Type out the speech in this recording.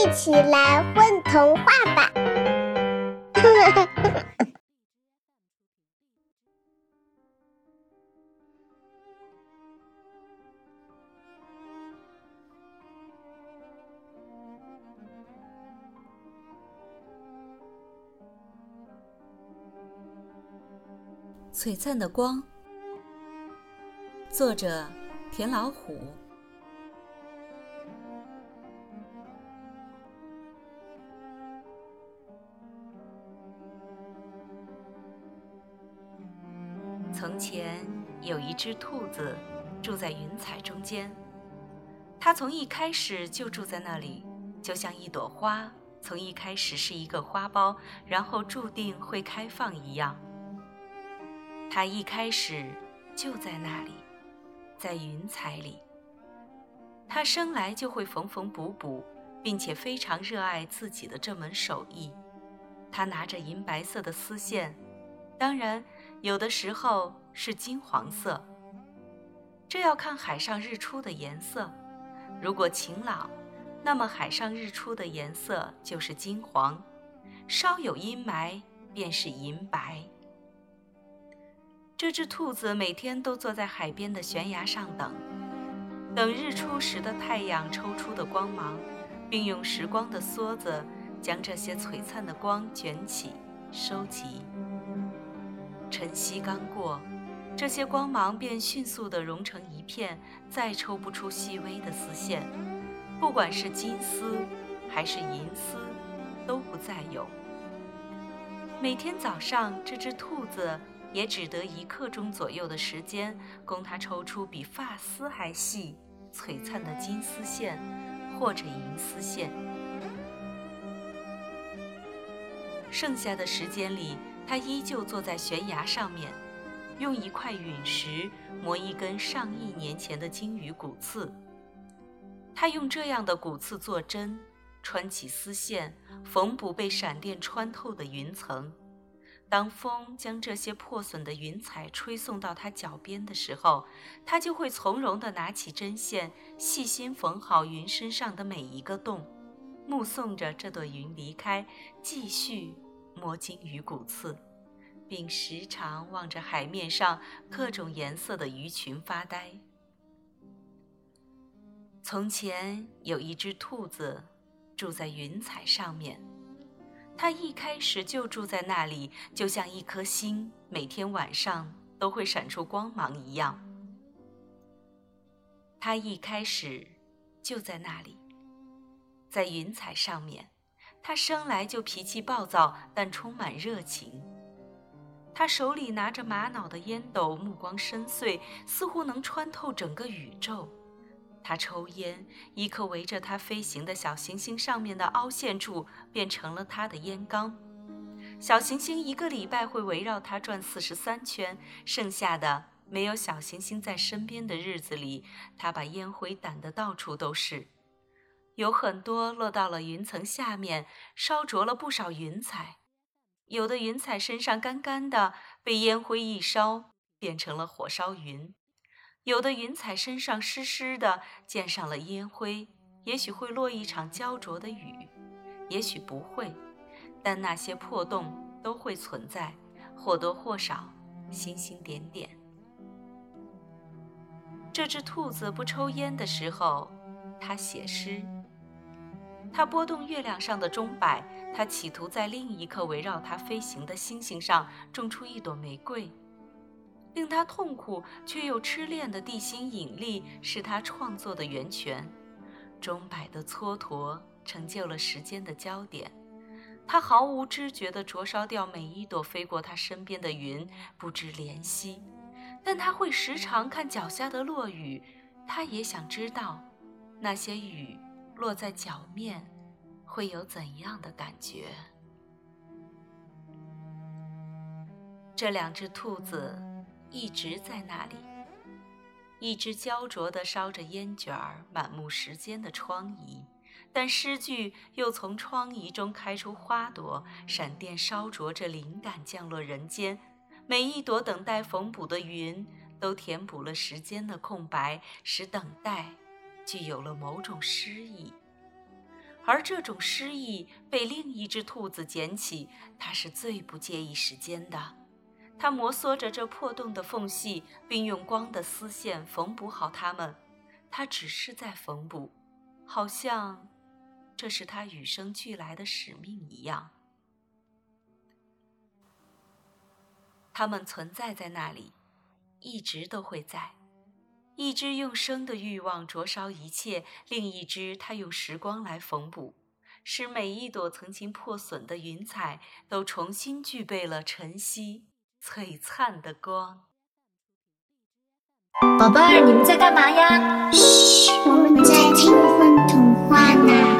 一起来混童话吧！璀璨的光，作者田老虎。从前有一只兔子，住在云彩中间。它从一开始就住在那里，就像一朵花，从一开始是一个花苞，然后注定会开放一样。它一开始就在那里，在云彩里。它生来就会缝缝补补，并且非常热爱自己的这门手艺。它拿着银白色的丝线，当然。有的时候是金黄色，这要看海上日出的颜色。如果晴朗，那么海上日出的颜色就是金黄；稍有阴霾，便是银白。这只兔子每天都坐在海边的悬崖上等，等日出时的太阳抽出的光芒，并用时光的梭子将这些璀璨的光卷起、收集。晨曦刚过，这些光芒便迅速地融成一片，再抽不出细微的丝线。不管是金丝还是银丝，都不再有。每天早上，这只兔子也只得一刻钟左右的时间，供它抽出比发丝还细、璀璨的金丝线或者银丝线。剩下的时间里，他依旧坐在悬崖上面，用一块陨石磨一根上亿年前的鲸鱼骨刺。他用这样的骨刺做针，穿起丝线，缝补被闪电穿透的云层。当风将这些破损的云彩吹送到他脚边的时候，他就会从容地拿起针线，细心缝好云身上的每一个洞，目送着这朵云离开，继续。摸金鱼骨刺，并时常望着海面上各种颜色的鱼群发呆。从前有一只兔子，住在云彩上面。它一开始就住在那里，就像一颗星，每天晚上都会闪出光芒一样。它一开始就在那里，在云彩上面。他生来就脾气暴躁，但充满热情。他手里拿着玛瑙的烟斗，目光深邃，似乎能穿透整个宇宙。他抽烟，一颗围着他飞行的小行星上面的凹陷处变成了他的烟缸。小行星一个礼拜会围绕他转四十三圈，剩下的没有小行星在身边的日子里，他把烟灰掸得到处都是。有很多落到了云层下面，烧灼了不少云彩。有的云彩身上干干的，被烟灰一烧，变成了火烧云；有的云彩身上湿湿的，溅上了烟灰，也许会落一场焦灼的雨，也许不会。但那些破洞都会存在，或多或少，星星点点。这只兔子不抽烟的时候，它写诗。它拨动月亮上的钟摆，它企图在另一颗围绕它飞行的星星上种出一朵玫瑰。令它痛苦却又痴恋的地心引力是它创作的源泉。钟摆的蹉跎成就了时间的焦点。它毫无知觉地灼烧掉每一朵飞过它身边的云，不知怜惜。但它会时常看脚下的落雨，它也想知道那些雨。落在脚面，会有怎样的感觉？这两只兔子一直在那里，一只焦灼地烧着烟卷儿，满目时间的疮痍；但诗句又从疮痍中开出花朵，闪电烧灼着灵感降落人间。每一朵等待缝补的云，都填补了时间的空白，使等待。具有了某种诗意，而这种诗意被另一只兔子捡起，它是最不介意时间的。它摩挲着这破洞的缝隙，并用光的丝线缝补好它们。它只是在缝补，好像这是它与生俱来的使命一样。它们存在在那里，一直都会在。一只用生的欲望灼烧一切，另一只它用时光来缝补，使每一朵曾经破损的云彩都重新具备了晨曦璀璨的光。宝贝儿，你们在干嘛呀？嘘，我们在听风童话呢。